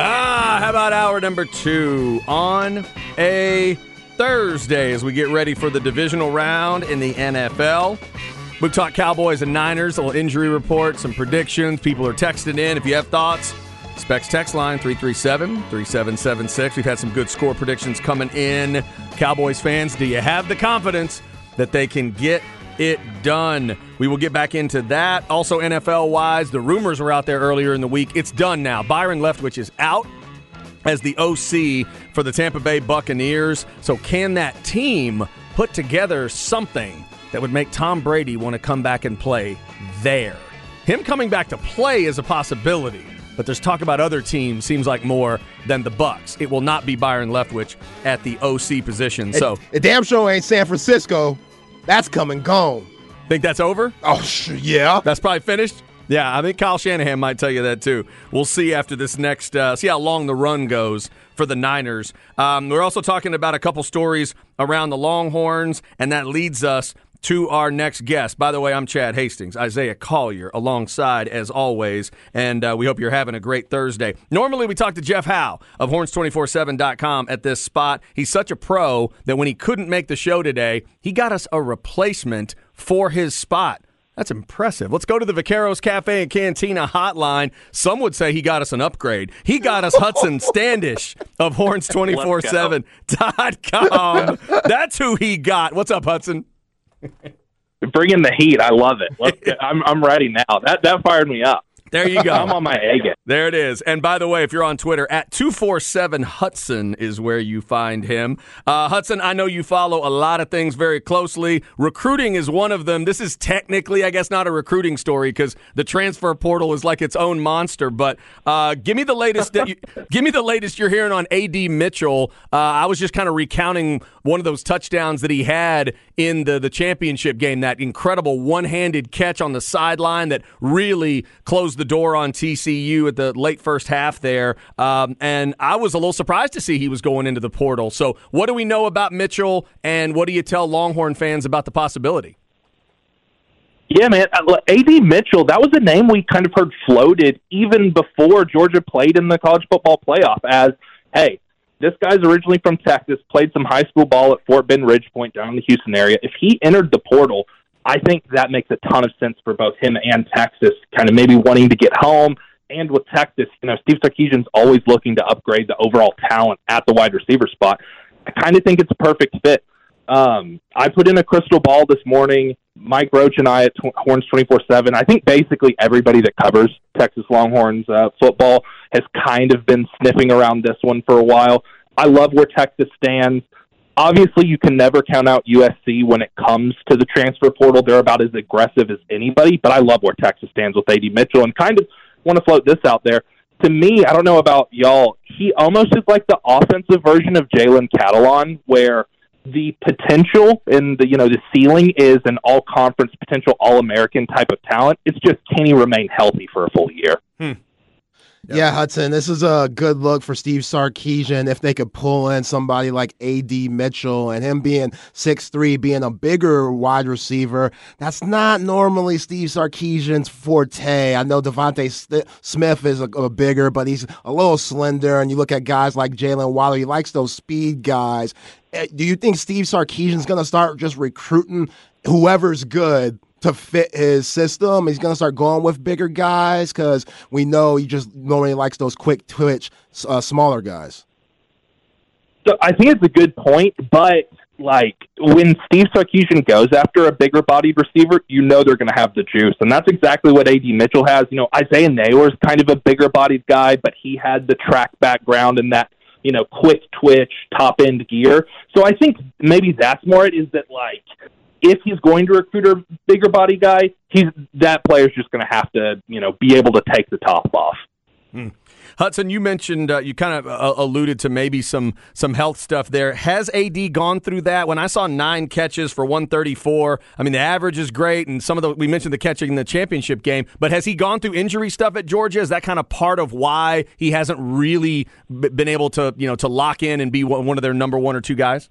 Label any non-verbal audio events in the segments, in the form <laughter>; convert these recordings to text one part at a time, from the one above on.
Ah, how about hour number two on a Thursday as we get ready for the divisional round in the NFL? We've talked Cowboys and Niners, a little injury report, some predictions. People are texting in. If you have thoughts, Specs text line 337 3776. We've had some good score predictions coming in. Cowboys fans, do you have the confidence that they can get it done? We will get back into that. Also, NFL wise, the rumors were out there earlier in the week. It's done now. Byron Leftwich is out as the OC for the Tampa Bay Buccaneers. So, can that team put together something that would make Tom Brady want to come back and play there? Him coming back to play is a possibility, but there's talk about other teams seems like more than the Bucs. It will not be Byron Leftwich at the OC position. So, it, it damn sure ain't San Francisco. That's coming gone. think that's over? Oh, sh- yeah. That's probably finished. Yeah, I think Kyle Shanahan might tell you that too. We'll see after this next, uh, see how long the run goes for the Niners. Um, we're also talking about a couple stories around the Longhorns, and that leads us to our next guest. By the way, I'm Chad Hastings, Isaiah Collier, alongside as always, and uh, we hope you're having a great Thursday. Normally, we talk to Jeff Howe of Horns247.com at this spot. He's such a pro that when he couldn't make the show today, he got us a replacement for his spot. That's impressive. Let's go to the Vaqueros Cafe and Cantina hotline. Some would say he got us an upgrade. He got us Hudson <laughs> Standish of Horns247.com. That's who he got. What's up, Hudson? Bring in the heat. I love it. Get, I'm I'm ready now. That that fired me up. There you go. I'm on my game. There it is. And by the way, if you're on Twitter, at 247 Hudson is where you find him. Uh, Hudson, I know you follow a lot of things very closely. Recruiting is one of them. This is technically, I guess, not a recruiting story because the transfer portal is like its own monster. But uh, give me the latest. you, <laughs> give me the latest you're hearing on AD Mitchell. Uh, I was just kind of recounting one of those touchdowns that he had in the the championship game. That incredible one handed catch on the sideline that really closed the door on TCU at the late first half there. Um, and I was a little surprised to see he was going into the portal. So, what do we know about Mitchell, and what do you tell Longhorn fans about the possibility? Yeah, man. Uh, AD Mitchell, that was a name we kind of heard floated even before Georgia played in the college football playoff as, hey, this guy's originally from Texas, played some high school ball at Fort Bend Ridgepoint down in the Houston area. If he entered the portal, I think that makes a ton of sense for both him and Texas, kind of maybe wanting to get home. And with Texas, you know, Steve Sarkisian's always looking to upgrade the overall talent at the wide receiver spot. I kind of think it's a perfect fit. Um, I put in a crystal ball this morning. Mike Roach and I at Horns 24 7. I think basically everybody that covers Texas Longhorns uh, football has kind of been sniffing around this one for a while. I love where Texas stands. Obviously, you can never count out USC when it comes to the transfer portal. They're about as aggressive as anybody, but I love where Texas stands with AD Mitchell and kind of want to float this out there. To me, I don't know about y'all, he almost is like the offensive version of Jalen Catalon, where the potential and the you know the ceiling is an all conference potential all American type of talent. It's just can he remain healthy for a full year? Hmm. Yeah. yeah, Hudson, this is a good look for Steve Sarkisian if they could pull in somebody like AD Mitchell and him being six three, being a bigger wide receiver. That's not normally Steve Sarkisian's forte. I know Devontae St- Smith is a, a, bigger, but he's a little slender. And you look at guys like Jaylen Waddle, he likes those speed guys. Eh, do you think Steve Sarkisian's going to start just recruiting whoever's good to fit his system? He's going to start going with bigger guys because we know he just normally likes those quick twitch, uh, smaller guys. So I think it's a good point, but like when Steve Sarkisian goes after a bigger bodied receiver, you know they're going to have the juice, and that's exactly what AD Mitchell has. You know, Isaiah Neyor is kind of a bigger bodied guy, but he had the track background and that you know, quick twitch, top end gear. So I think maybe that's more it is that like if he's going to recruit a bigger body guy, he's that player's just going to have to you know be able to take the top off. Hmm. Hudson, you mentioned uh, you kind of uh, alluded to maybe some some health stuff there. Has AD gone through that? When I saw nine catches for 134, I mean the average is great, and some of the we mentioned the catching in the championship game. But has he gone through injury stuff at Georgia? Is that kind of part of why he hasn't really been able to you know to lock in and be one of their number one or two guys?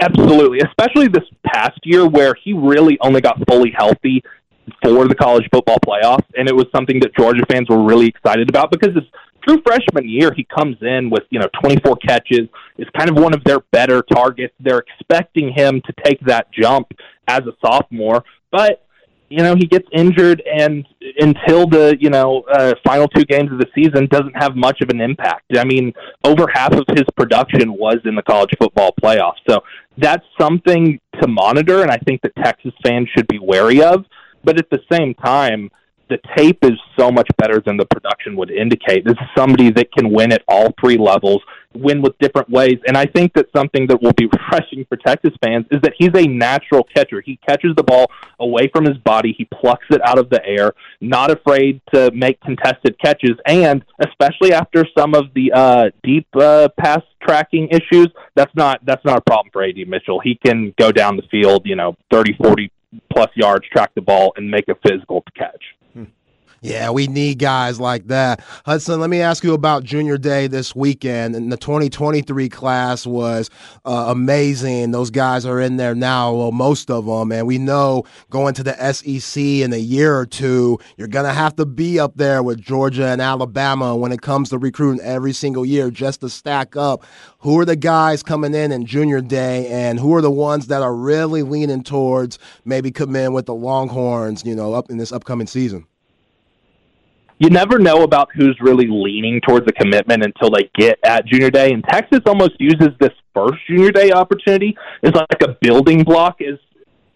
Absolutely, especially this past year where he really only got fully healthy for the college football playoffs, and it was something that Georgia fans were really excited about because his true freshman year, he comes in with you know 24 catches, is kind of one of their better targets. They're expecting him to take that jump as a sophomore, but you know he gets injured, and until the you know uh, final two games of the season, doesn't have much of an impact. I mean, over half of his production was in the college football playoffs, so that's something to monitor, and I think that Texas fans should be wary of but at the same time, the tape is so much better than the production would indicate. This is somebody that can win at all three levels, win with different ways. And I think that something that will be <laughs> refreshing for Texas fans is that he's a natural catcher. He catches the ball away from his body, he plucks it out of the air, not afraid to make contested catches. And especially after some of the uh, deep uh, pass tracking issues, that's not that's not a problem for AD Mitchell. He can go down the field, you know, 30, 40 plus yards, track the ball, and make a physical catch. Hmm. Yeah, we need guys like that. Hudson, let me ask you about Junior Day this weekend. And the 2023 class was uh, amazing. Those guys are in there now, well, most of them. And we know going to the SEC in a year or two, you're going to have to be up there with Georgia and Alabama when it comes to recruiting every single year just to stack up. Who are the guys coming in in Junior Day, and who are the ones that are really leaning towards maybe coming in with the Longhorns, you know, up in this upcoming season? You never know about who's really leaning towards a commitment until they get at junior day. And Texas almost uses this first junior day opportunity as like a building block is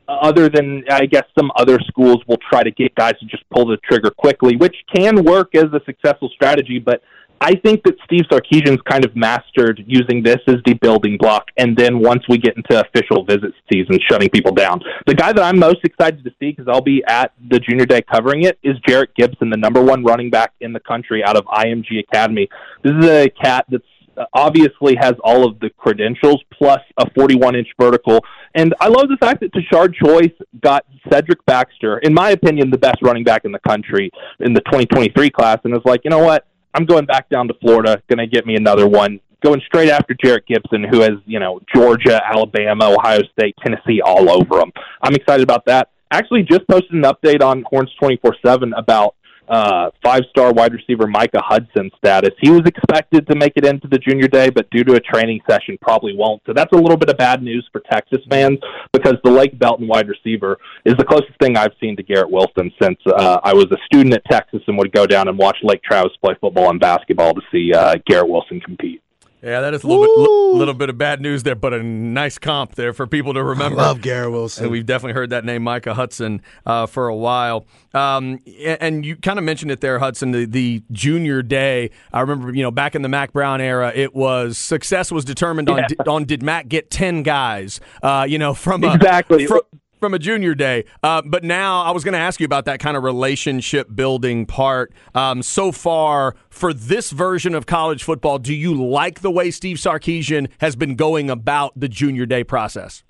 uh, other than I guess some other schools will try to get guys to just pull the trigger quickly, which can work as a successful strategy, but I think that Steve Sarkisian's kind of mastered using this as the building block, and then once we get into official visit season, shutting people down. The guy that I'm most excited to see, because I'll be at the junior day covering it, is Jerrick Gibson, the number one running back in the country out of IMG Academy. This is a cat that's uh, obviously has all of the credentials plus a 41 inch vertical. And I love the fact that Tashard Choice got Cedric Baxter, in my opinion, the best running back in the country in the 2023 class, and is like, you know what? I'm going back down to Florida, going to get me another one. Going straight after Jerrick Gibson, who has, you know, Georgia, Alabama, Ohio State, Tennessee all over him. I'm excited about that. Actually, just posted an update on Horns 24 7 about uh, five star wide receiver Micah Hudson status. He was expected to make it into the junior day, but due to a training session, probably won't. So that's a little bit of bad news for Texas fans because the Lake Belton wide receiver is the closest thing I've seen to Garrett Wilson since uh, I was a student at Texas and would go down and watch Lake Travis play football and basketball to see uh, Garrett Wilson compete. Yeah, that is a little bit, little bit of bad news there, but a nice comp there for people to remember. I love Garrett Wilson. And we've definitely heard that name, Micah Hudson, uh, for a while. Um, and you kind of mentioned it there, Hudson, the, the, junior day. I remember, you know, back in the Mack Brown era, it was success was determined on, yeah. on did Mack get 10 guys, uh, you know, from a, exactly. From, from a junior day. Uh, but now I was going to ask you about that kind of relationship building part. Um, so far, for this version of college football, do you like the way Steve Sarkisian has been going about the junior day process?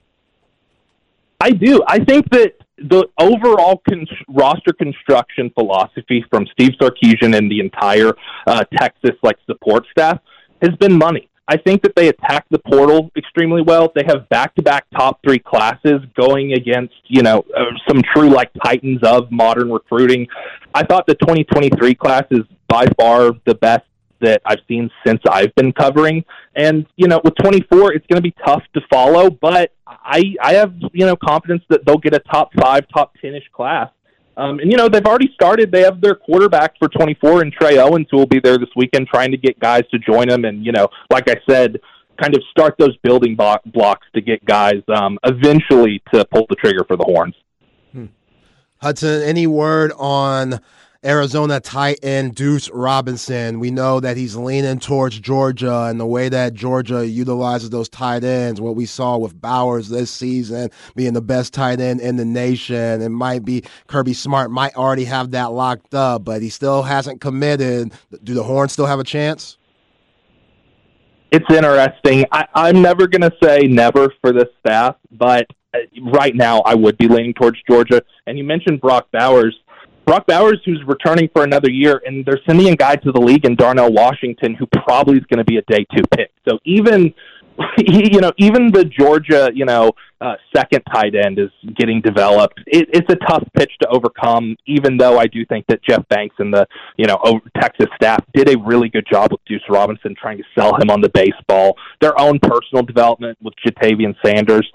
I do. I think that the overall con- roster construction philosophy from Steve Sarkisian and the entire uh, Texas like support staff has been money. I think that they attack the portal extremely well. They have back-to-back top three classes going against, you know, uh, some true like titans of modern recruiting. I thought the 2023 class is by far the best that I've seen since I've been covering. And you know, with 24, it's going to be tough to follow, but I I have you know confidence that they'll get a top five, top ten ish class. Um, and you know they've already started. They have their quarterback for 24 and Trey Owens, who will be there this weekend, trying to get guys to join them. And you know, like I said, kind of start those building blocks to get guys um, eventually to pull the trigger for the horns. Hmm. Hudson, any word on Arizona tight end Deuce Robinson. We know that he's leaning towards Georgia and the way that Georgia utilizes those tight ends. What we saw with Bowers this season being the best tight end in the nation. It might be Kirby Smart might already have that locked up, but he still hasn't committed. Do the Horns still have a chance? It's interesting. I, I'm never going to say never for this staff, but uh, right now I would be leaning towards Georgia. And you mentioned Brock Bowers Brock Bowers, who's returning for another year, and they're sending a guy to the league in Darnell Washington, who probably is going to be a day two pick. So even, <laughs> you know, even the Georgia, you know, uh, second tight end is getting developed. It, it's a tough pitch to overcome. Even though I do think that Jeff Banks and the, you know, Texas staff did a really good job with Deuce Robinson trying to sell him on the baseball, their own personal development with Ja'Tavion Sanders.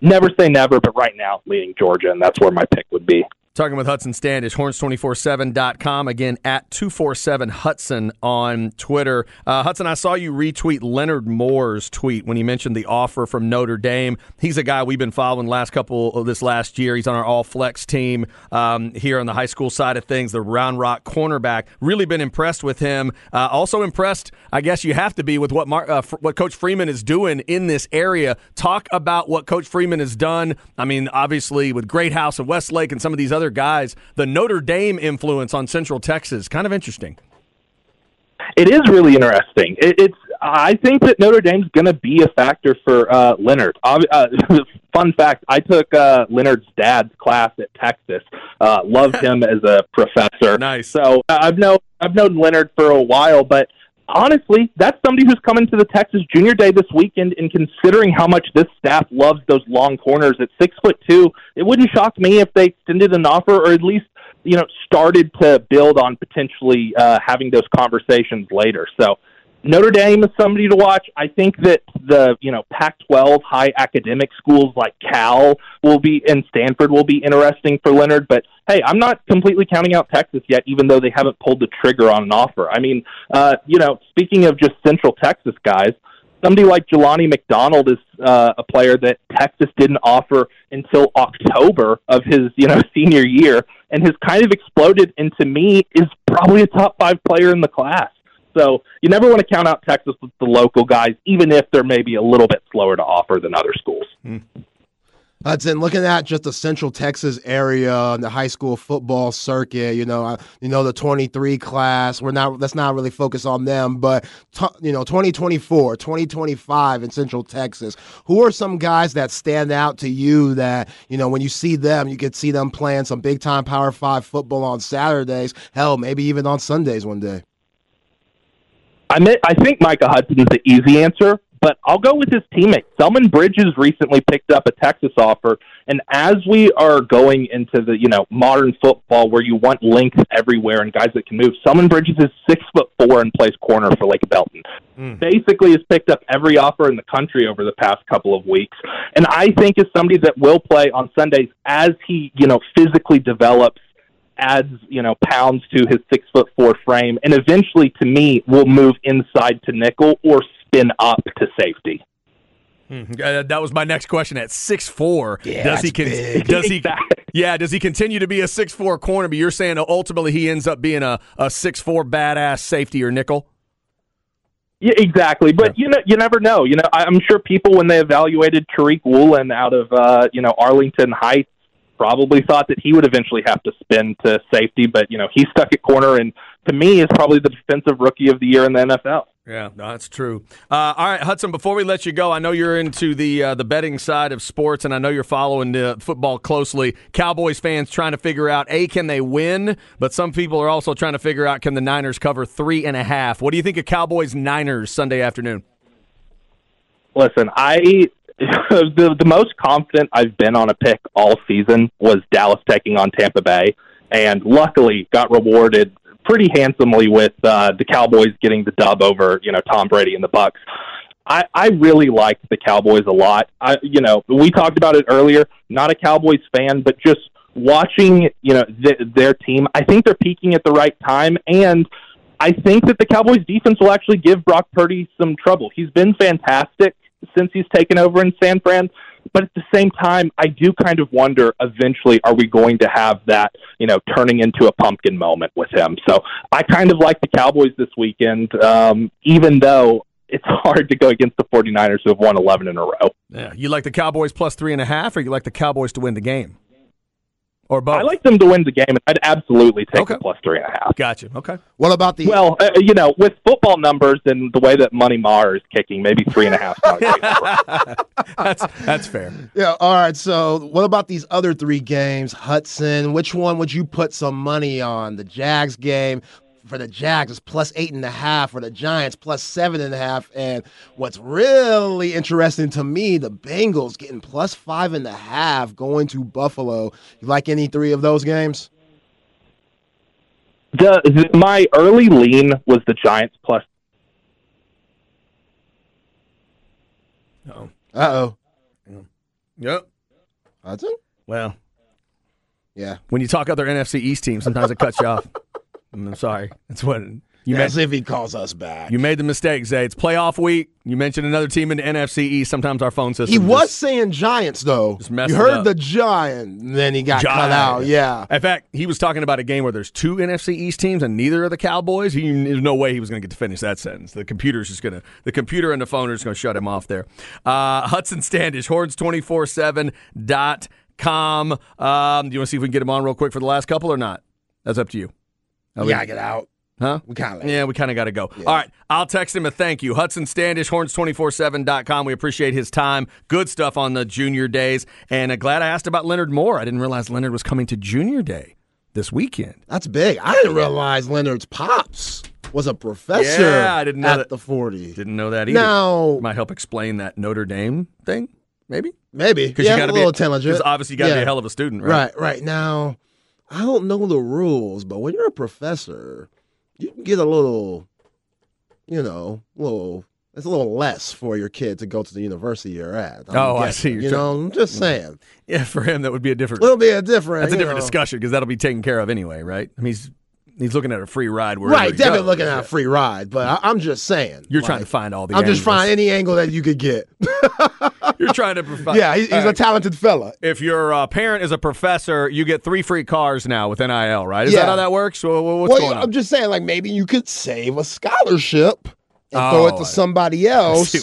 Never say never, but right now leading Georgia, and that's where my pick would be. Talking with Hudson Standish, horns247.com. Again, at 247 Hudson on Twitter. Uh, Hudson, I saw you retweet Leonard Moore's tweet when he mentioned the offer from Notre Dame. He's a guy we've been following last couple of this last year. He's on our all flex team um, here on the high school side of things, the Round Rock cornerback. Really been impressed with him. Uh, also impressed, I guess you have to be, with what, Mar- uh, f- what Coach Freeman is doing in this area. Talk about what Coach Freeman has done. I mean, obviously, with Greathouse and Westlake and some of these other other guys. The Notre Dame influence on Central Texas, kind of interesting. It is really interesting. It, it's I think that Notre Dame's going to be a factor for uh, Leonard. Uh, <laughs> fun fact: I took uh, Leonard's dad's class at Texas. Uh, loved <laughs> him as a professor. Nice. So I've known I've known Leonard for a while, but honestly, that's somebody who's coming to the Texas Junior Day this weekend. And considering how much this staff loves those long corners at six foot two, it wouldn't shock me if they extended an offer or at least you know started to build on potentially uh, having those conversations later. So Notre Dame is somebody to watch. I think that the you know Pac-12 high academic schools like Cal will be and Stanford will be interesting for Leonard. But hey, I'm not completely counting out Texas yet, even though they haven't pulled the trigger on an offer. I mean, uh, you know, speaking of just Central Texas guys, somebody like Jelani McDonald is uh, a player that Texas didn't offer until October of his you know <laughs> senior year, and has kind of exploded. And to me, is probably a top five player in the class. So you never want to count out Texas with the local guys, even if they're maybe a little bit slower to offer than other schools. Mm. Hudson, looking at just the Central Texas area, and the high school football circuit, you know, you know the 23 class. We're not let's not really focus on them, but t- you know, 2024, 2025 in Central Texas. Who are some guys that stand out to you that you know when you see them, you could see them playing some big time Power Five football on Saturdays, hell, maybe even on Sundays one day. I mean, I think Micah Hudson's the easy answer, but I'll go with his teammate. Selman Bridges recently picked up a Texas offer, and as we are going into the you know modern football where you want length everywhere and guys that can move, Selman Bridges is six foot four and plays corner for Lake Belton. Mm. Basically, has picked up every offer in the country over the past couple of weeks, and I think is somebody that will play on Sundays as he you know physically develops adds you know pounds to his six foot four frame, and eventually, to me, will move inside to nickel or spin up to safety. Uh, that was my next question. At six four, yeah, does he con- does he yeah does he continue to be a six four corner? But you're saying ultimately he ends up being a a six four badass safety or nickel. Yeah, exactly. But yeah. you know, you never know. You know, I'm sure people when they evaluated Tariq Woolen out of uh, you know Arlington Heights probably thought that he would eventually have to spin to safety, but you know he stuck at corner, and to me is probably the defensive rookie of the year in the NFL. Yeah, that's true. Uh, all right, Hudson. Before we let you go, I know you're into the uh, the betting side of sports, and I know you're following the football closely. Cowboys fans trying to figure out a can they win, but some people are also trying to figure out can the Niners cover three and a half. What do you think of Cowboys Niners Sunday afternoon? Listen, I <laughs> the the most confident I've been on a pick all season was Dallas taking on Tampa Bay, and luckily got rewarded pretty handsomely with uh, the Cowboys getting the dub over you know Tom Brady and the Bucs. I, I really like the Cowboys a lot. I you know we talked about it earlier. Not a Cowboys fan, but just watching you know th- their team. I think they're peaking at the right time, and I think that the Cowboys defense will actually give Brock Purdy some trouble. He's been fantastic since he's taken over in San Fran. But at the same time, I do kind of wonder eventually are we going to have that, you know, turning into a pumpkin moment with him. So I kind of like the Cowboys this weekend, um, even though it's <laughs> hard to go against the 49ers who have won 11 in a row. Yeah. You like the Cowboys plus three and a half, or you like the Cowboys to win the game? Or both? I like them to win the game, and I'd absolutely take okay. the plus three and a half. Gotcha. Okay. What about the? Well, uh, you know, with football numbers and the way that Money Maher is kicking, maybe three and a half. <laughs> that's that's fair. Yeah. All right. So, what about these other three games, Hudson? Which one would you put some money on? The Jags game, for the Jags is plus eight and a half. For the Giants, plus seven and a half. And what's really interesting to me, the Bengals getting plus five and a half going to Buffalo. You like any three of those games? The, the my early lean was the Giants plus. Uh-oh. Uh oh. Yep. Hudson? Well. Yeah. When you talk other NFC East teams, sometimes it cuts you off. <laughs> I'm sorry. <laughs> That's what you As made, if he calls us back. You made the mistake, Zay. It's playoff week. You mentioned another team in the NFC East. Sometimes our phone system. He was saying Giants, though. you heard the Giant, then he got Giant. cut out. Yeah. In fact, he was talking about a game where there's two NFC East teams and neither are the Cowboys. He, there's no way he was going to get to finish that sentence. The computer's just going to, the computer and the phone are just going to shut him off there. Uh, Hudson Standish, horns247.com. Um, do you want to see if we can get him on real quick for the last couple or not? That's up to you. We gotta get out. Huh? We kind of Yeah, we kind of got to go. Yeah. All right. I'll text him a thank you. Hudson Standish, horns247.com. We appreciate his time. Good stuff on the junior days. And uh, glad I asked about Leonard Moore. I didn't realize Leonard was coming to junior day this weekend. That's big. I didn't realize Leonard's pops was a professor yeah, I didn't know at that. the 40. Didn't know that either. Now, Might help explain that Notre Dame thing, maybe? Maybe. Because yeah, you got to be a little intelligent. Because obviously you got to yeah. be a hell of a student, right? Right, right. Now, I don't know the rules, but when you're a professor – you can get a little, you know, little. It's a little less for your kid to go to the university you're at. I'm oh, guessing, I see. You're you know, I'm just saying. Yeah, for him that would be a different. It'll be a different. That's a different know. discussion because that'll be taken care of anyway, right? I mean, he's he's looking at a free ride. Right, definitely looking at a free ride. But I, am just saying. You're like, trying to find all the. I'm angles. just finding any angle that you could get. <laughs> You're trying to provide. Yeah, he's, he's a talented fella. If your uh, parent is a professor, you get three free cars now with NIL, right? Is yeah. that how that works? what's well, going on? I'm just saying, like maybe you could save a scholarship and oh, throw it to oh, somebody <laughs> else,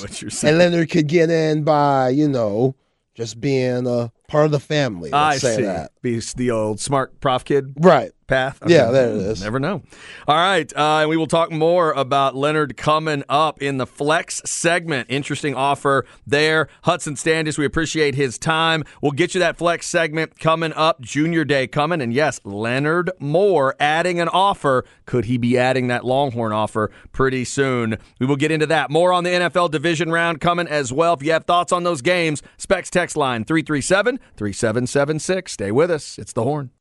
and then they could get in by you know just being a part of the family. I see. That. Be the old smart prof kid, right? path. Okay. Yeah, there it is. Never know. All right. Uh, and we will talk more about Leonard coming up in the flex segment. Interesting offer there. Hudson Standish, we appreciate his time. We'll get you that flex segment coming up. Junior Day coming. And yes, Leonard Moore adding an offer. Could he be adding that Longhorn offer pretty soon? We will get into that. More on the NFL division round coming as well. If you have thoughts on those games, Specs text line 337 3776. Stay with us. It's the horn.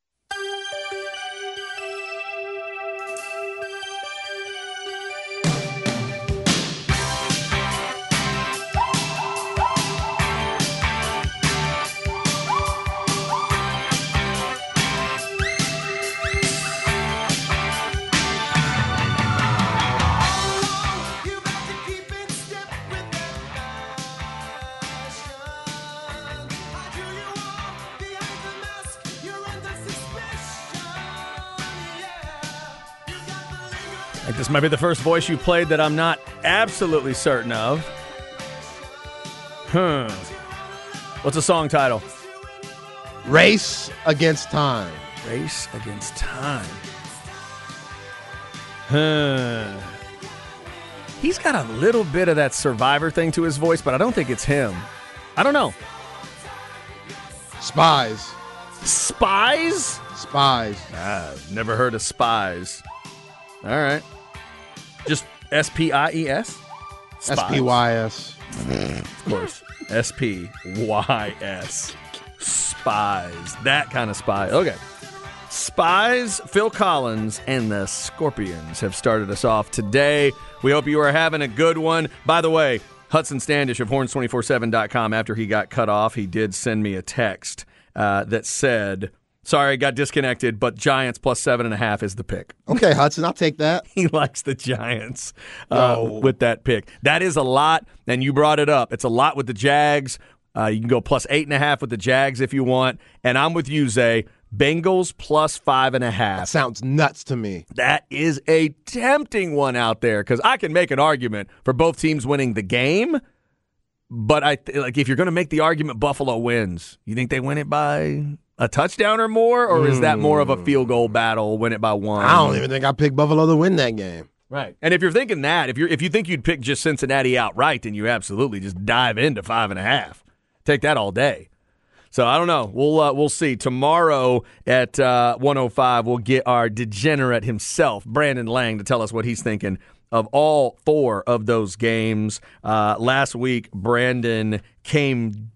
This might be the first voice you played that I'm not absolutely certain of. Hmm. What's the song title? Race Against Time. Race Against Time. Hmm. He's got a little bit of that survivor thing to his voice, but I don't think it's him. I don't know. Spies. Spies? Spies. Ah, never heard of spies. All right. Just S P I E S? S P Y S. Of course. S P Y S. Spies. That kind of spy. Okay. Spies, Phil Collins, and the Scorpions have started us off today. We hope you are having a good one. By the way, Hudson Standish of horns247.com, after he got cut off, he did send me a text uh, that said, Sorry, I got disconnected, but Giants plus seven and a half is the pick. <laughs> Okay, Hudson, I'll take that. he likes the Giants uh, with that pick. That is a lot, and you brought it up. It's a lot with the Jags. Uh, you can go plus eight and a half with the Jags if you want. And I'm with you, Zay. Bengals plus five and a half. Sounds nuts to me. That is a tempting one out there because I can make an argument for both teams winning the game. But I th- like if you're going to make the argument Buffalo wins, you think they win it by a touchdown or more, or is that more of a field goal battle, win it by one? I don't even think I picked Buffalo to win that game. Right. And if you're thinking that, if you're if you think you'd pick just Cincinnati outright, then you absolutely just dive into five and a half. Take that all day. So I don't know. We'll uh, we'll see tomorrow at uh, 105. We'll get our degenerate himself, Brandon Lang, to tell us what he's thinking of all four of those games. Uh, last week, Brandon came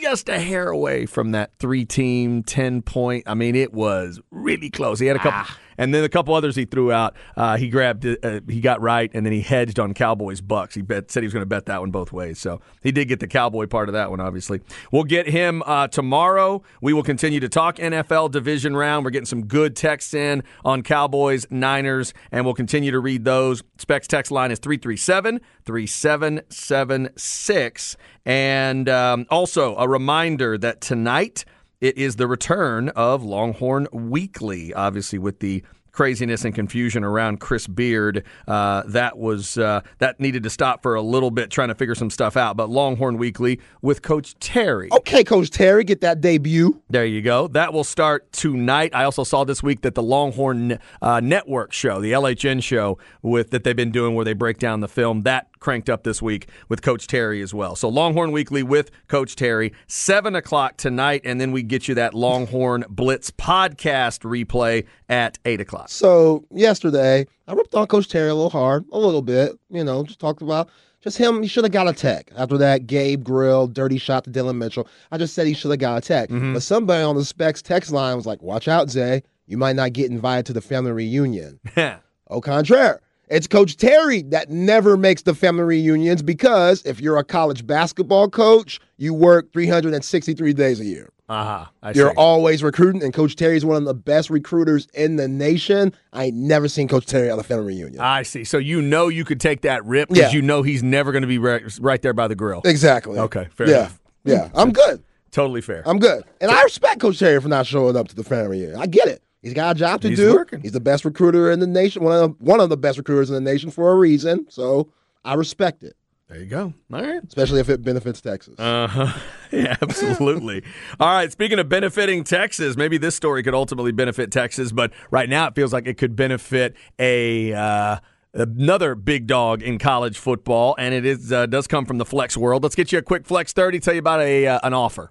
just a hair away from that three team, 10 point. I mean, it was really close. He had a couple. Ah. And then a couple others he threw out. Uh, he grabbed, uh, he got right, and then he hedged on Cowboys Bucks. He bet said he was going to bet that one both ways. So he did get the Cowboy part of that one. Obviously, we'll get him uh, tomorrow. We will continue to talk NFL division round. We're getting some good texts in on Cowboys, Niners, and we'll continue to read those. Specs text line is 337 3776. And um, also a reminder that tonight it is the return of Longhorn Weekly, obviously with the craziness and confusion around Chris Beard. Uh, that was uh, that needed to stop for a little bit, trying to figure some stuff out. But Longhorn Weekly with Coach Terry. Okay, Coach Terry, get that debut. There you go. That will start tonight. I also saw this week that the Longhorn uh, Network show, the LHN show, with that they've been doing where they break down the film, that cranked up this week with Coach Terry as well. So Longhorn Weekly with Coach Terry, seven o'clock tonight, and then we get you that Longhorn Blitz podcast replay at eight o'clock. So yesterday, I ripped on Coach Terry a little hard, a little bit. You know, just talked about just him. He should have got a tech. After that, Gabe Grill dirty shot to Dillon Mitchell. I just said he should have got a tech. Mm-hmm. But somebody on the specs text line was like, "Watch out, Zay. You might not get invited to the family reunion." Yeah. <laughs> Au contraire. It's Coach Terry that never makes the family reunions because if you're a college basketball coach, you work 363 days a year. Uh huh. I see. you're always recruiting, and Coach Terry is one of the best recruiters in the nation. I ain't never seen Coach Terry at a family reunion. I see. So you know you could take that rip because Yeah. you know he's never going to be right, right there by the grill. exactly. Okay, fair yeah. enough. Yeah, I'm good. Totally fair. I'm good. And I respect Coach Terry for not showing up to the family reunion. I get it. He's got a job to He's do. working. He's the best recruiter in the nation, one of the, one of the best recruiters in the nation for a reason. So I respect it, there you go. All right. especially if it benefits Texas. Uh huh. <laughs> Yeah, absolutely. <laughs> All right. Speaking of benefiting Texas, maybe this story could ultimately benefit Texas, but right now it feels like it could benefit a. Uh, Another big dog in college football, and it is uh, does come from the flex world. Let's get you a quick flex thirty. Tell you about a uh, an offer.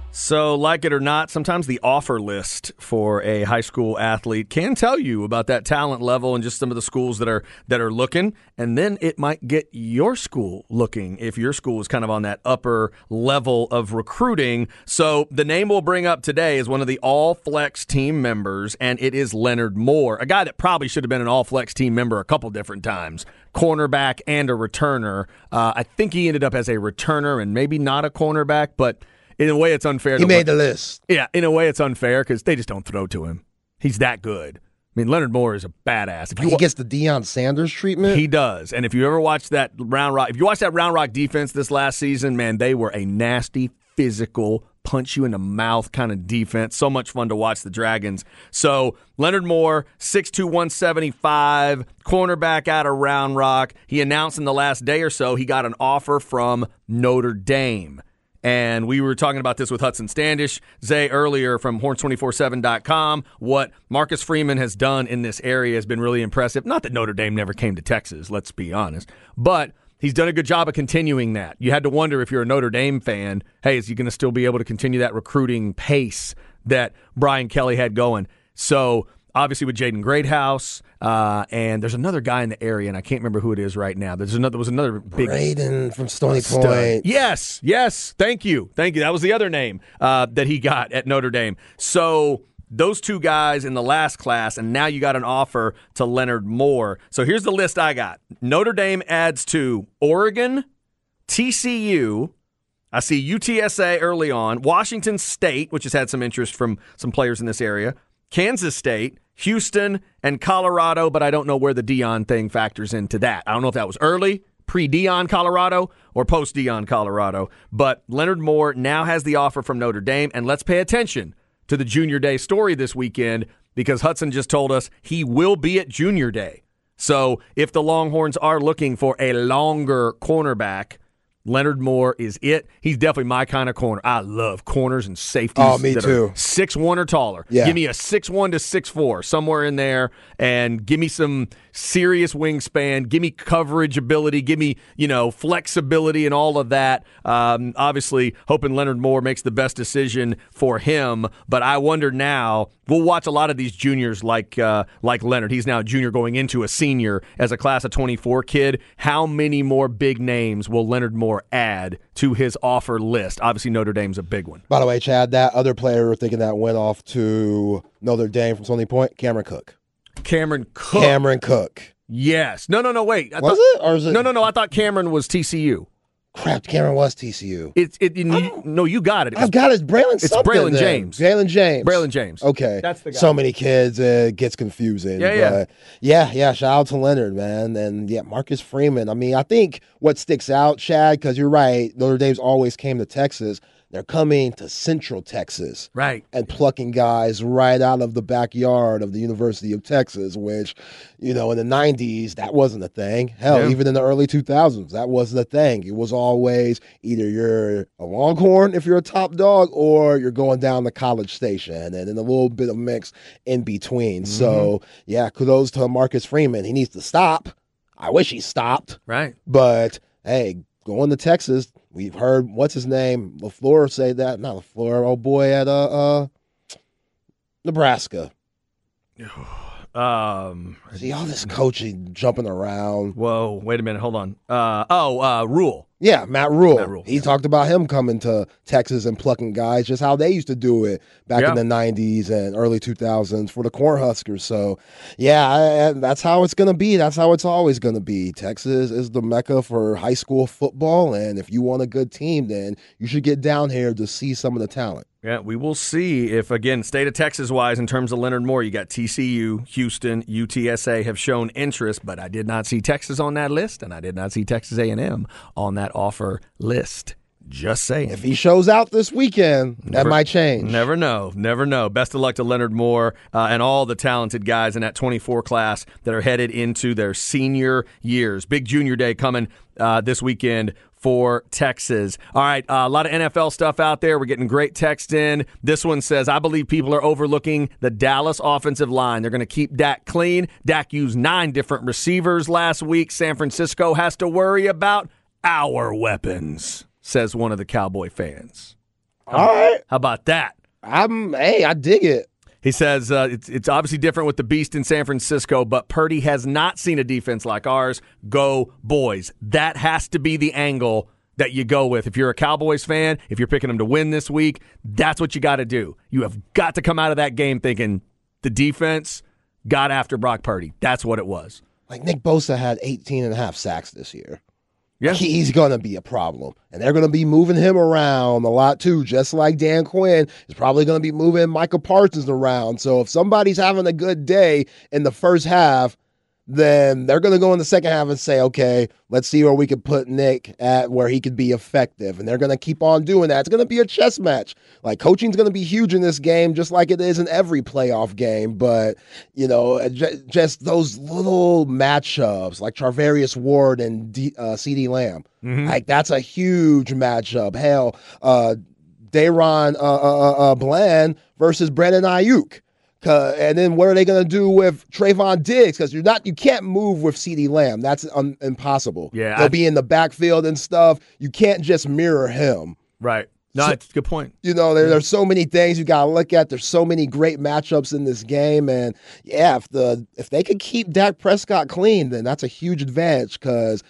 So, like it or not, sometimes the offer list for a high school athlete can tell you about that talent level and just some of the schools that are that are looking, and then it might get your school looking if your school is kind of on that upper level of recruiting. So, the name we'll bring up today is one of the All Flex team members, and it is Leonard Moore, a guy that probably should have been an All Flex team member a couple different times, cornerback and a returner. Uh, I think he ended up as a returner and maybe not a cornerback, but in a way, it's unfair. he made the list. yeah, in a way, it's unfair because they just don't throw to him. He's that good. I mean, Leonard Moore is a badass. If you He wa- gets the Deion Sanders treatment. he does, and if you ever watch that Round Rock, if you watch that Round Rock defense this last season, man, they were a nasty, physical, punch you in the mouth kind of defense. So much fun to watch the Dragons. So Leonard Moore, 6'2", 175, cornerback out of Round Rock. He announced in the last day or so he got an offer from Notre Dame. And we were talking about this with Hudson Standish, Zay earlier from horns247.com. What Marcus Freeman has done in this area has been really impressive. Not that Notre Dame never came to Texas, let's be honest, but he's done a good job of continuing that. You had to wonder if you're a Notre Dame fan, hey, is he going to still be able to continue that recruiting pace that Brian Kelly had going? So obviously with Jaden Greathouse, uh, and there's another guy in the area, and I can't remember who it is right now. There's another. There was another big Braden from Stony stud. Point. Yes, yes. Thank you, thank you. That was the other name uh, that he got at Notre Dame. So those two guys in the last class, and now you got an offer to Leonard Moore. So here's the list I got. Notre Dame adds to Oregon, TCU. I see UTSA early on, Washington State, which has had some interest from some players in this area, Kansas State, Houston, and Colorado, but I don't know where the Deion thing factors into that. I don't know if that was early, pre Deion Colorado, or post Deion Colorado. But Leonard Moore now has the offer from Notre Dame, and let's pay attention to the Junior Day story this weekend because Hudson just told us he will be at Junior Day. So if the Longhorns are looking for a longer cornerback, Leonard Moore is it. He's definitely my kind of corner. I love corners and safeties. Oh, me that too. Six one or taller. Yeah. Give me a six one to six four somewhere in there, and give me some serious wingspan. Give me coverage ability. Give me you know flexibility and all of that. Um, obviously, hoping Leonard Moore makes the best decision for him. But I wonder now. We'll watch a lot of these juniors like uh, like Leonard. He's now a junior going into a senior as a class of 24 kid. How many more big names will Leonard Moore add to his offer list? Obviously, Notre Dame's a big one. By the way, Chad, that other player we're thinking that went off to Notre Dame from Stony Point, Cameron Cook. Cameron Cook. Cameron Cook. Yes. No, no, no, wait. I Was thought- it? Or is it? No, no, no. I thought Cameron was TCU. Crap, Cameron was TCU. It's it, you- no, you got it. It I've got it. Braylon It's Braylon. James. Braylon James. Braylon James. Okay. That's the guy. So many kids, uh, it gets confusing. Yeah, yeah. yeah, yeah. Shout out to Leonard, man, and yeah, Marcus Freeman. I mean, I think what sticks out, Chad, because you're right. Notre Dame's always came to Texas. They're coming to Central Texas Right. and plucking guys right out of the backyard of the University of Texas, which, you know, in the 90s, that wasn't a thing. Hell, Yeah. even in the early 2000s, that wasn't a thing. It was always either you're a Longhorn if you're a top dog or you're going down the college station and then a little bit of mix in between. So, mm-hmm. yeah, kudos to Marcus Freeman. He needs to stop. I wish he stopped, Right. but hey, going to Texas, we've heard what's his name, LaFleur say that. Not LaFleur, oh boy at uh uh Nebraska. <sighs> Um. See all this coaching jumping around. Whoa. Wait a minute. Hold on. Uh. Oh. Uh. Rhule. Yeah, Matt Rhule. Matt Rhule, He yeah. talked about him coming to Texas and plucking guys, just how they used to do it back Yeah. in the '90s and early 2000s for the Cornhuskers. So, yeah, I, I- that's how it's gonna be. That's how it's always gonna be. Texas is the mecca for high school football, and if you want a good team, then you should get down here to see some of the talent. Yeah, we will see if again, state of Texas wise, in terms of Leonard Moore, you got TCU, Houston, UTSA have shown interest, but I did not see Texas on that list, and I did not see Texas A and M on that offer list. Just saying. If he shows out this weekend, that might change. Never know. Never know. Best of luck to Leonard Moore uh, and all the talented guys in that 24 class that are headed into their senior years. Big junior day coming uh, this weekend for Texas. All right, uh, a lot of NFL stuff out there. We're getting great text in. This one says, I believe people are overlooking the Dallas offensive line. They're going to keep Dak clean. Dak used nine different receivers last week. San Francisco has to worry about our weapons, says one of the Cowboy fans. All right, How about that? I'm. Hey, I dig it. He says uh, it's, it's obviously different with the beast in San Francisco, but Purdy has not seen a defense like ours. Go boys! That has to be the angle that you go with. If you're a Cowboys fan, if you're picking them to win this week, that's what you got to do. You have got to come out of that game thinking the defense got after Brock Purdy. That's what it was. Like Nick Bosa had 18 and a half sacks this year. Yeah. He's going to be a problem. And they're going to be moving him around a lot too, just like Dan Quinn is probably going to be moving Micah Parsons around. So if somebody's having a good day in the first half, then they're going to go in the second half and say, okay, let's see where we can put Nick at where he could be effective. And they're going to keep on doing that. It's going to be a chess match. Like coaching's going to be huge in this game, just like it is in every playoff game. But, you know, uh, just those little matchups like Charvarius Ward and D, uh, CeeDee Lamb, like that's a huge matchup. Hell, uh, DaRon uh, uh, uh, Bland versus Brandon Aiyuk. And then what are they going to do with Trevon Diggs? Because you're not, you can't move with CeeDee Lamb. That's un, impossible. Yeah, they'll I- be in the backfield and stuff. You can't just mirror him. Right. No, So- good point. You know, there, there's so many things you got to look at. There's so many great matchups in this game, and yeah, if the if they could keep Dak Prescott clean, then that's a huge advantage because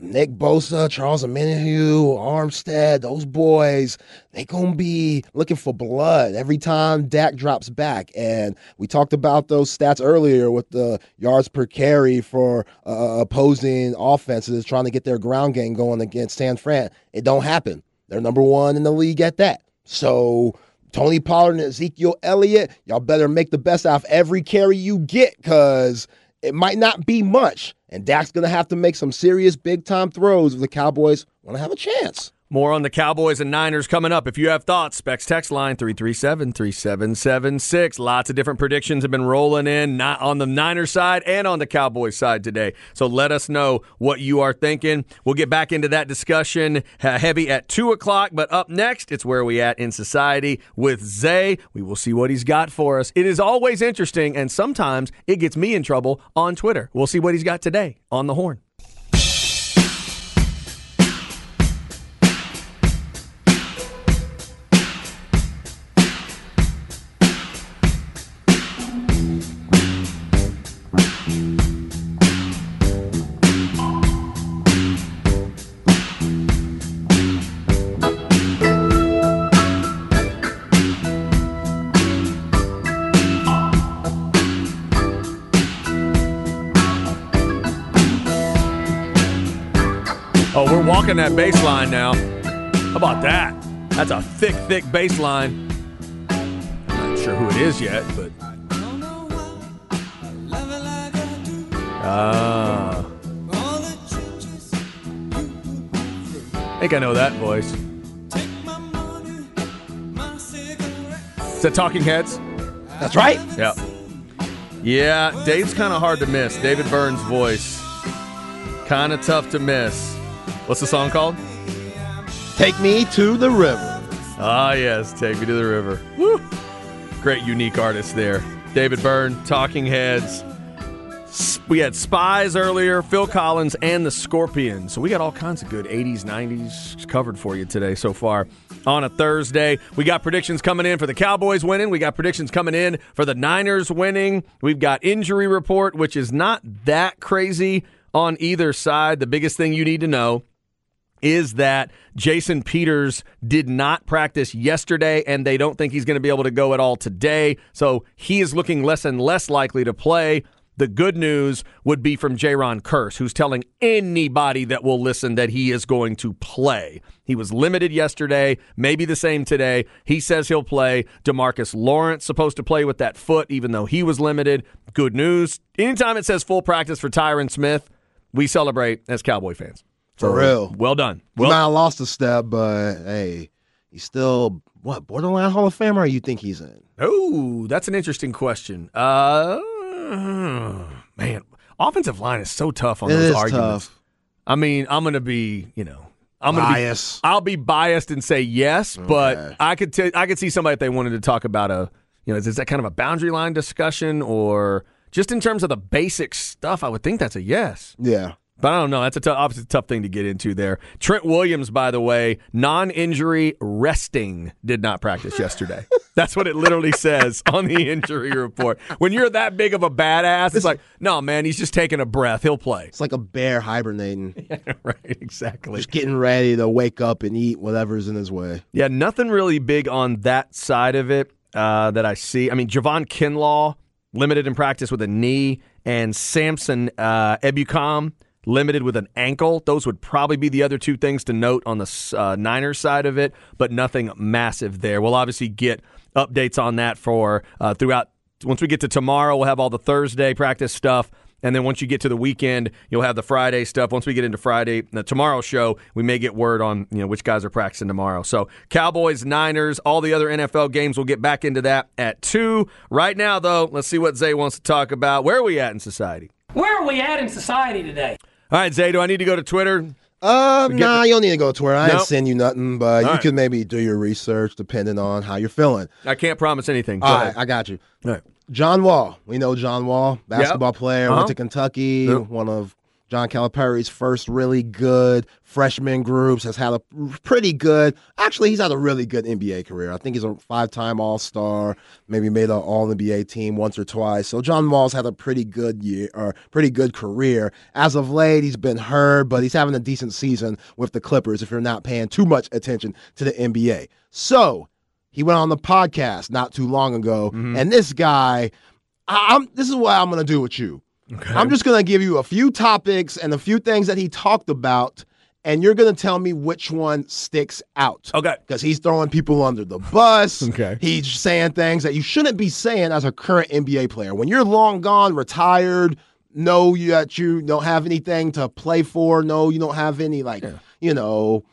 Nick Bosa, Charles Omenihu, Armstead, those boys, they gonna be looking for blood every time Dak drops back. And we talked about those stats earlier with the yards per carry for uh, opposing offenses trying to get their ground game going against San Fran. It don't happen. They're number one in the league at that. So Tony Pollard and Ezekiel Elliott, y'all better make the best out of every carry you get because it might not be much. And Dak's going to have to make some serious big time throws if the Cowboys want to have a chance. More on the Cowboys and Niners coming up. If you have thoughts, Specs text line 337 3776. Lots of different predictions have been rolling in, not on the Niners side and on the Cowboys side today. So let us know what you are thinking. We'll get back into that discussion uh, heavy at 2 o'clock. But up next, it's where we at in society with Zay. We will see what he's got for us. It is always interesting, and sometimes it gets me in trouble on Twitter. We'll see what he's got today on the horn. That baseline now. How about that? That's a thick, thick baseline. I'm not sure who it is yet, but. Ah. I think I know that voice. Is that Talking Heads? That's right. Yeah. Yeah, Dave's kind of hard to miss. David Byrne's voice. Kind of tough to miss. What's the song called? Take me to the river. Ah, yes, Take Me to the River. Woo. Great, unique artist there. David Byrne, Talking Heads. We had Spies earlier, Phil Collins, and the Scorpions. So we got all kinds of good 80s, 90s covered for you today so far on a Thursday. We got predictions coming in for the Cowboys winning. We got predictions coming in for the Niners winning. We've got injury report, which is not that crazy on either side. The biggest thing you need to know is that Jason Peters did not practice yesterday, and they don't think he's going to be able to go at all today. So he is looking less and less likely to play. The good news would be from Jayron Kearse, who's telling anybody that will listen that he is going to play. He was limited yesterday, maybe the same today. He says he'll play. DeMarcus Lawrence supposed to play with that foot, even though he was limited. Good news. Anytime it says full practice for Tyron Smith, we celebrate as Cowboy fans. For real. Well done. Well, might have lost a step, but hey, he's still, what, borderline Hall of Famer you think he's in? oh, that's an interesting question. Uh, man, offensive line is so tough on It those is arguments. tough. I mean, I'm going to be, you know, I'm going to be I'll be biased and say yes, but I could t- I could see somebody if they wanted to talk about a, you know, is, is that kind of a boundary line discussion or just in terms of the basic stuff? I would think that's a yes. Yeah. But I don't know. That's a obviously a tough thing to get into there. Trent Williams, by the way, non-injury resting, did not practice yesterday. <laughs> That's what it literally says on the injury report. When you're that big of a badass, it's like, no, man, he's just taking a breath. He'll play. It's like a bear hibernating, <laughs> right, exactly. just getting ready to wake up and eat whatever's in his way. Yeah, nothing really big on that side of it uh, that I see. I mean, Javon Kinlaw limited in practice with a knee, and Samson uh, Ebukam limited with an ankle. Those would probably be the other two things to note on the uh, Niners side of it, but nothing massive there. We'll obviously get updates on that for uh, throughout. Once we get to tomorrow, we'll have all the Thursday practice stuff. And then once you get to the weekend, you'll have the Friday stuff. Once we get into Friday, the tomorrow show, we may get word on you know which guys are practicing tomorrow. So Cowboys, Niners, all the other NFL games. We'll get back into that at two. Right now, though, let's see what Zay wants to talk about. Where are we at in society? Where are we at in society today? All right, Zay, do I need to go to Twitter? Uh, nah, you don't need to go to Twitter. I Nope. ain't send you nothing, but you right. could maybe do your research depending on how you're feeling. I can't promise anything. Go All ahead. I got you. All right. John Wall. We know John Wall, basketball player, Uh-huh. went to Kentucky, Yep. one of John Calipari's first really good freshman groups, has had a pretty good, actually, he's had a really good NBA career. I think he's a five time All Star, maybe made an All NBA team once or twice. So John Wall's had a pretty good year, or pretty good career. As of late, he's been hurt, but he's having a decent season with the Clippers if you're not paying too much attention to the NBA. So he went on the podcast not too long ago, Mm-hmm. and this guy, I- I'm, this is what I'm going to do with you. Okay. I'm just going to give you a few topics and a few things that he talked about, and you're going to tell me which one sticks out. Okay. Because he's throwing people under the bus. <laughs> Okay. He's saying things that you shouldn't be saying as a current NBA player. When you're long gone, retired, know you- that you don't have anything to play for, no, you don't have any, like, you know,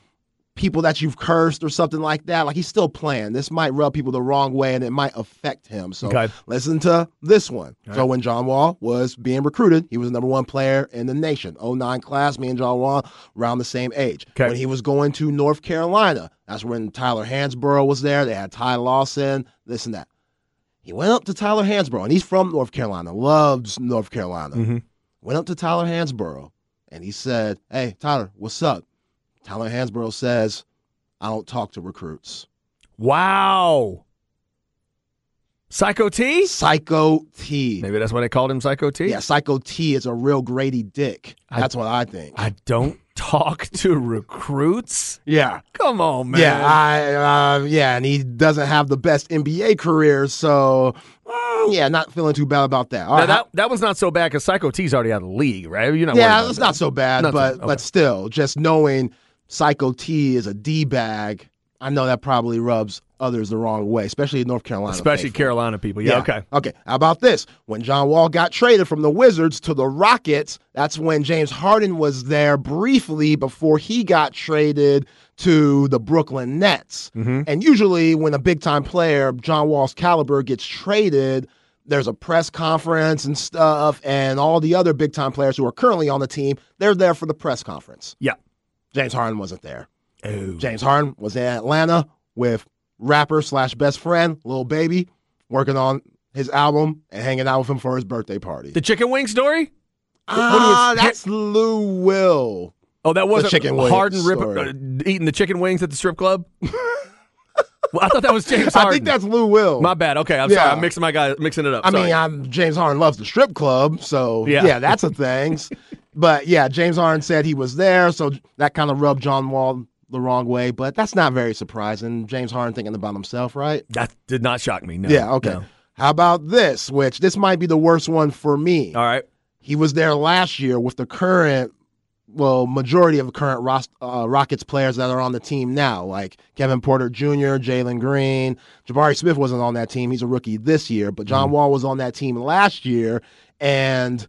people that you've cursed or something like that. Like he's still playing. This might rub people the wrong way and it might affect him. So Okay. listen to this one. so when John Wall was being recruited, he was the number one player in the nation. 09 class, me and John Wall around the same age. Okay. When he was going to North Carolina, that's when Tyler Hansbrough was there. They had Ty Lawson, this and that. He went up to Tyler Hansbrough, and he's from North Carolina, loves North Carolina. Mhm. Went up to Tyler Hansbrough, and he said, Hey, Tyler, what's up? Tyler Hansbrough says, I don't talk to recruits. Wow. Psycho T? Psycho T. Maybe that's why they called him Psycho T? Yeah, Psycho T is a real Grady Dick. That's what I think. I don't talk to recruits? yeah. Come on, man. Yeah, I, uh, yeah, and he doesn't have the best NBA career, so mm, yeah, not feeling too bad about that. All Now, right, that, that one's not so bad because Psycho T's already out of the league, right? You're not yeah, it's that. not so bad, Not so- but okay. but still, just knowing Psycho T is a d bag, I know that probably rubs others the wrong way, especially in North Carolina, Especially faithful. Carolina people. Yeah, okay. Okay. How about this? When John Wall got traded from the Wizards to the Rockets, that's when James Harden was there briefly before he got traded to the Brooklyn Nets. Mm-hmm. And usually, when a big time player, John Wall's caliber, gets traded, there's a press conference and stuff, and all the other big time players who are currently on the team, they're there for the press conference. Yeah. James Harden wasn't there. Oh. James Harden was in Atlanta with rapper slash best friend, Lil Baby, working on his album and hanging out with him for his birthday party. The chicken wing story? ah, was- that's Lou Will. Oh, that wasn't chicken Harden rip, uh, eating the chicken wings at the strip club? <laughs> well, I thought that was James Harden. I think that's Lou Will. My bad. Okay, I'm Yeah. sorry. I'm mixing my guy, mixing it up. I Sorry. mean, I'm James Harden loves the strip club, so Yeah. yeah, that's a thing. <laughs> but yeah, James Harden said he was there, so that kind of rubbed John Wall the wrong way. But that's not very surprising. James Harden thinking about himself, right? that did not shock me. No. yeah. Okay. no. How about this? Which this might be the worst one for me. All right. He was there last year with the current, well, majority of the current Ros- uh, Rockets players that are on the team now, like Kevin Porter Jr., Jalen Green. Jabari Smith wasn't on that team. He's a rookie this year, but John Wall was on that team last year, and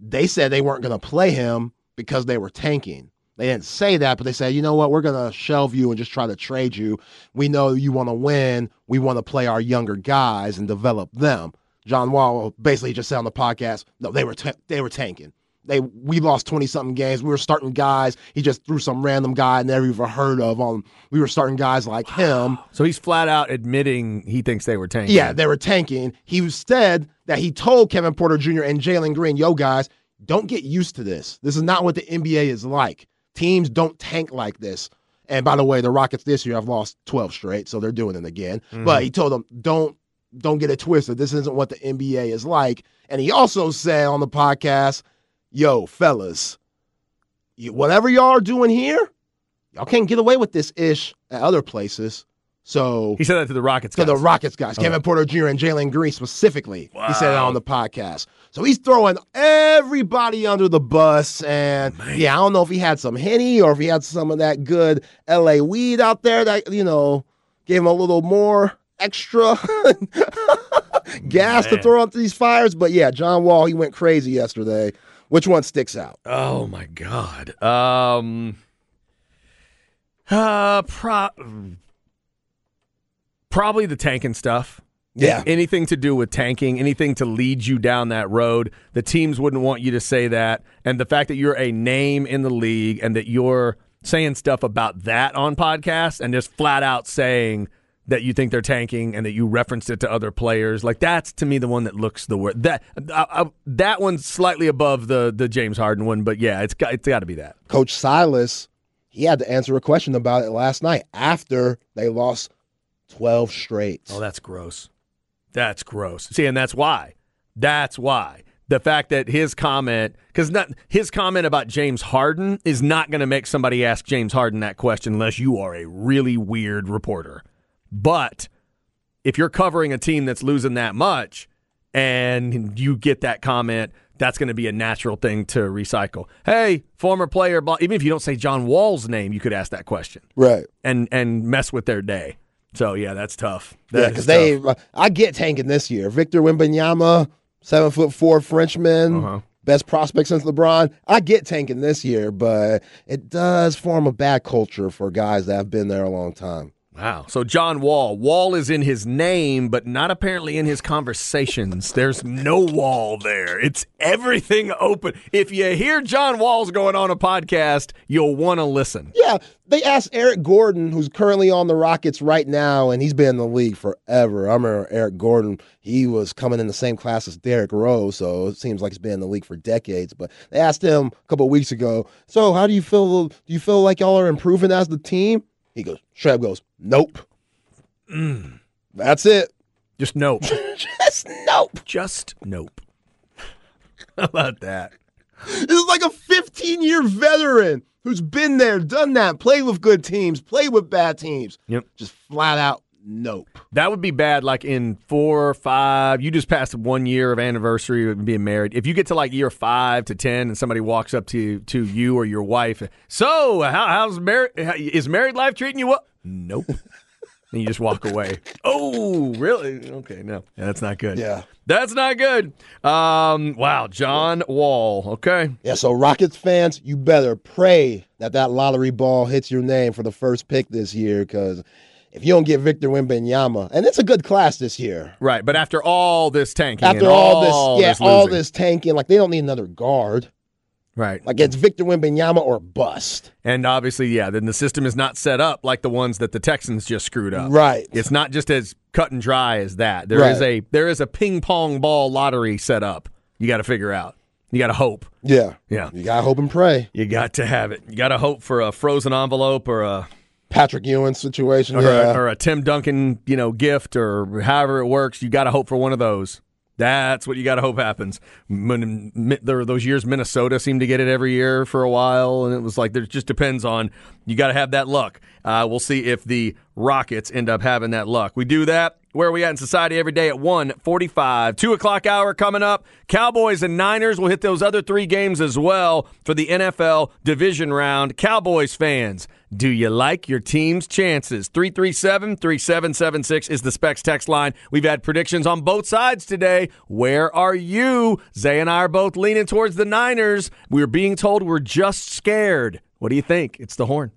they said they weren't going to play him because they were tanking. They didn't say that, but they said, you know what, we're going to shelve you and just try to trade you. We know you want to win. We want to play our younger guys and develop them. John Wall basically just said on the podcast, no, they were ta- they were tanking. They we lost twenty something games. We were starting guys. He just threw some random guy I never even heard of on. We were starting guys like him. So he's flat out admitting he thinks they were tanking. Yeah, they were tanking. He said that he told Kevin Porter Jr. and Jalen Green, yo, guys, don't get used to this. This is not what the NBA is like. Teams don't tank like this. And by the way, the Rockets this year have lost 12 straight, so they're doing it again. Mm-hmm. But he told them, don't don't get it twisted. This isn't what the NBA is like. And he also said on the podcast, yo, fellas, you, whatever y'all are doing here, y'all can't get away with this ish at other places. So He said that to the Rockets. to the. Rockets guys, Kevin Porter Jr. and Jalen Green specifically. He said that on the podcast. So he's throwing everybody under the bus. And yeah, I don't know if he had some Henny or if he had some of that good LA weed out there that, you know, gave him a little more extra <laughs> gas to throw onto these fires. But yeah, John Wall, he went crazy yesterday. Which one sticks out? Oh my god. Um. Uh. Pro- probably the tanking stuff. Yeah. Anything to do with tanking, anything to lead you down that road. The teams wouldn't want you to say that, and the fact that you're a name in the league and that you're saying stuff about that on podcasts and just flat out saying that you think they're tanking and that you referenced it to other players. Like that's to me the one that looks the worst. That uh, uh, that one's slightly above the the James Harden one, but yeah, it's got it's got to be that. Coach Silas, he had to answer a question about it last night after they lost 12 straight. Oh, that's gross. That's gross. See, and that's why. That's why the fact that his comment because his comment about James Harden is not going to make somebody ask James Harden that question unless you are a really weird reporter. But if you're covering a team that's losing that much and you get that comment, that's going to be a natural thing to recycle. Hey, former player, even if you don't say John Wall's name, you could ask that question, right? And and mess with their day. So yeah, that's tough. That yeah, because they, I get tanking this year. Victor Wembanyama seven foot four Frenchman, uh-huh. best prospect since LeBron. I get tanking this year, but it does form a bad culture for guys that have been there a long time. Wow. So John Wall. Wall is in his name, but not apparently in his conversations. There's no wall there. It's everything open. If you hear John Wall's going on a podcast, you'll want to listen. Yeah. They asked Eric Gordon, who's currently on the Rockets right now, and he's been in the league forever. I remember Eric Gordon, he was coming in the same class as Derrick Rose, so it seems like he's been in the league for decades. But they asked him a couple weeks ago, so how do you feel do you feel like y'all are improving as the team? He goes, Shreb goes, nope. Mm. That's it. Just nope. <laughs> Just nope. Just nope. How about that? This is like a 15 year veteran who's been there, done that, played with good teams, played with bad teams. Yep. Just flat out nope. That would be bad. Like in four or five, you just passed one year of anniversary of being married. If you get to like year five to ten, and somebody walks up to to you or your wife, so how, how's married? Is married life treating you well? Nope. <laughs> and you just walk away. Oh, really? Okay, no, yeah, that's not good. Yeah, that's not good. Um, wow, John Wall. Okay. Yeah. So Rockets fans, you better pray that that lottery ball hits your name for the first pick this year, because if you don't get Victor Wembanyama, and it's a good class this year, right? But after all this tanking, after all, all, this, yeah, this all this tanking, like they don't need another guard, right? Like it's Victor Wembanyama or bust. And obviously, yeah, then the system is not set up like the ones that the Texans just screwed up, right? It's not just as cut and dry as that. There right. is a there is a ping pong ball lottery set up. You got to figure out. You got to hope. Yeah, yeah. You got to hope and pray. You got to have it. You got to hope for a frozen envelope or a Patrick Ewing situation, or, yeah. a, or a Tim Duncan, you know, gift, or however it works. You got to hope for one of those. That's what you got to hope happens. When, there those years Minnesota seemed to get it every year for a while, and it was like there just depends on you got to have that luck. Uh, we'll see if the Rockets end up having that luck. We do that. Where are we at in society every day at 145. 2 o'clock hour coming up. Cowboys and Niners will hit those other three games as well for the NFL division round. Cowboys fans, do you like your team's chances? 337 3776 is the Specs text line. We've had predictions on both sides today. Where are you? Zay and I are both leaning towards the Niners. We're being told we're just scared. What do you think? It's the horn.